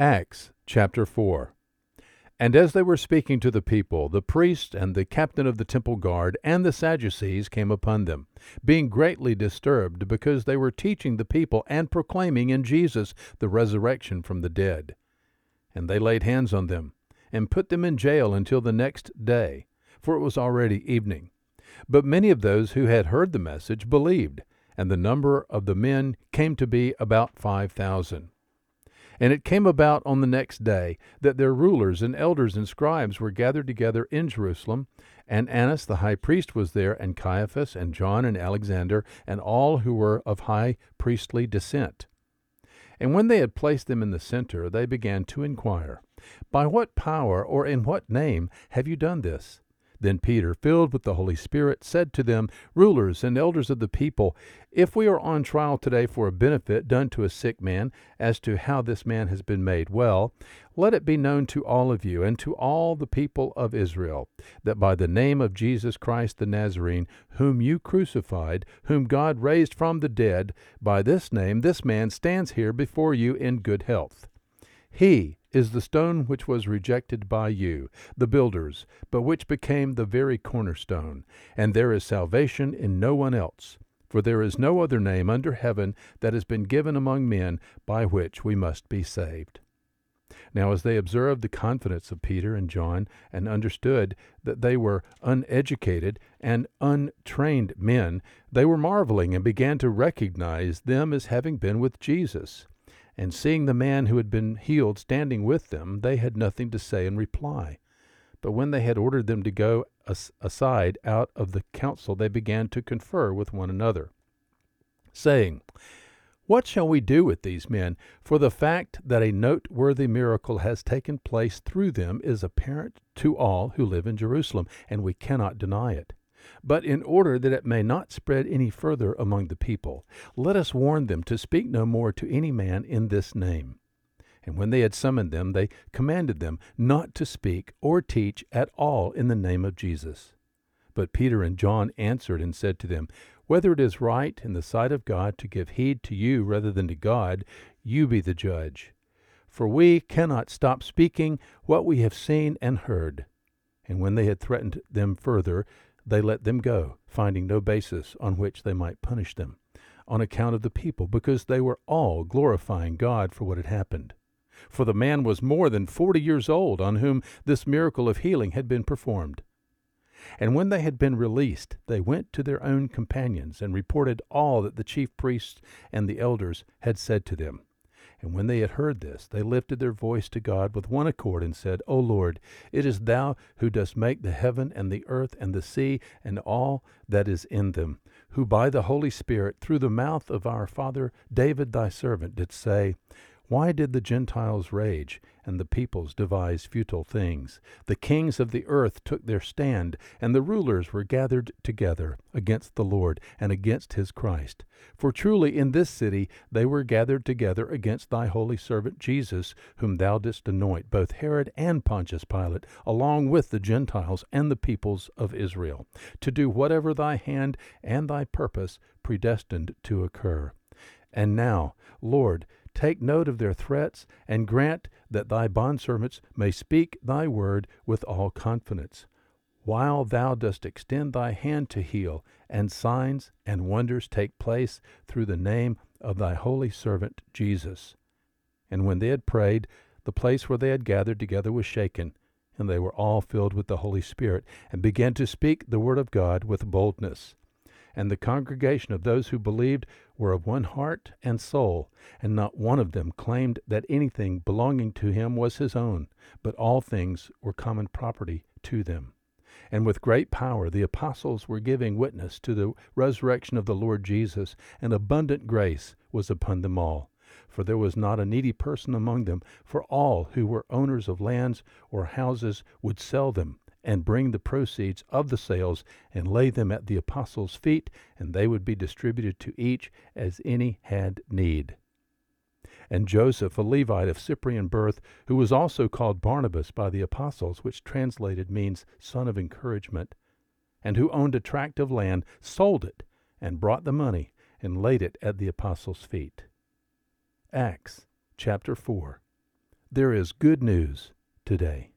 Acts chapter 4. And as they were speaking to the people, the priest and the captain of the temple guard and the Sadducees came upon them, being greatly disturbed because they were teaching the people and proclaiming in Jesus the resurrection from the dead. And they laid hands on them and put them in jail until the next day, for it was already evening. But many of those who had heard the message believed, and the number of the men came to be about five thousand. And it came about on the next day that their rulers and elders and scribes were gathered together in Jerusalem, and Annas the high priest was there, and Caiaphas, and John, and Alexander, and all who were of high priestly descent. And when they had placed them in the center, they began to inquire, By what power or in what name have you done this? Then Peter, filled with the Holy Spirit, said to them, Rulers and elders of the people, if we are on trial today for a benefit done to a sick man, as to how this man has been made well, let it be known to all of you and to all the people of Israel, that by the name of Jesus Christ the Nazarene, whom you crucified, whom God raised from the dead, by this name this man stands here before you in good health. He is the stone which was rejected by you, the builders, but which became the very cornerstone. And there is salvation in no one else. For there is no other name under heaven that has been given among men by which we must be saved. Now, as they observed the confidence of Peter and John, and understood that they were uneducated and untrained men, they were marveling and began to recognize them as having been with Jesus. And seeing the man who had been healed standing with them, they had nothing to say in reply. But when they had ordered them to go as- aside out of the council, they began to confer with one another, saying, What shall we do with these men? For the fact that a noteworthy miracle has taken place through them is apparent to all who live in Jerusalem, and we cannot deny it. But in order that it may not spread any further among the people, let us warn them to speak no more to any man in this name. And when they had summoned them, they commanded them not to speak or teach at all in the name of Jesus. But Peter and John answered and said to them, Whether it is right in the sight of God to give heed to you rather than to God, you be the judge. For we cannot stop speaking what we have seen and heard. And when they had threatened them further, they let them go, finding no basis on which they might punish them, on account of the people, because they were all glorifying God for what had happened. For the man was more than forty years old on whom this miracle of healing had been performed. And when they had been released, they went to their own companions and reported all that the chief priests and the elders had said to them. And when they had heard this, they lifted their voice to God with one accord and said, O Lord, it is thou who dost make the heaven and the earth and the sea and all that is in them, who by the Holy Spirit, through the mouth of our father David thy servant, did say, why did the Gentiles rage, and the peoples devise futile things? The kings of the earth took their stand, and the rulers were gathered together against the Lord and against his Christ. For truly in this city they were gathered together against thy holy servant Jesus, whom thou didst anoint, both Herod and Pontius Pilate, along with the Gentiles and the peoples of Israel, to do whatever thy hand and thy purpose predestined to occur. And now, Lord, Take note of their threats, and grant that thy bondservants may speak thy word with all confidence, while thou dost extend thy hand to heal, and signs and wonders take place through the name of thy holy servant Jesus. And when they had prayed, the place where they had gathered together was shaken, and they were all filled with the Holy Spirit, and began to speak the word of God with boldness. And the congregation of those who believed were of one heart and soul, and not one of them claimed that anything belonging to him was his own, but all things were common property to them. And with great power the apostles were giving witness to the resurrection of the Lord Jesus, and abundant grace was upon them all. For there was not a needy person among them, for all who were owners of lands or houses would sell them and bring the proceeds of the sales and lay them at the apostles' feet, and they would be distributed to each as any had need. And Joseph, a Levite of Cyprian birth, who was also called Barnabas by the apostles, which translated means son of encouragement, and who owned a tract of land, sold it and brought the money and laid it at the apostles' feet. Acts chapter 4. there is good news today.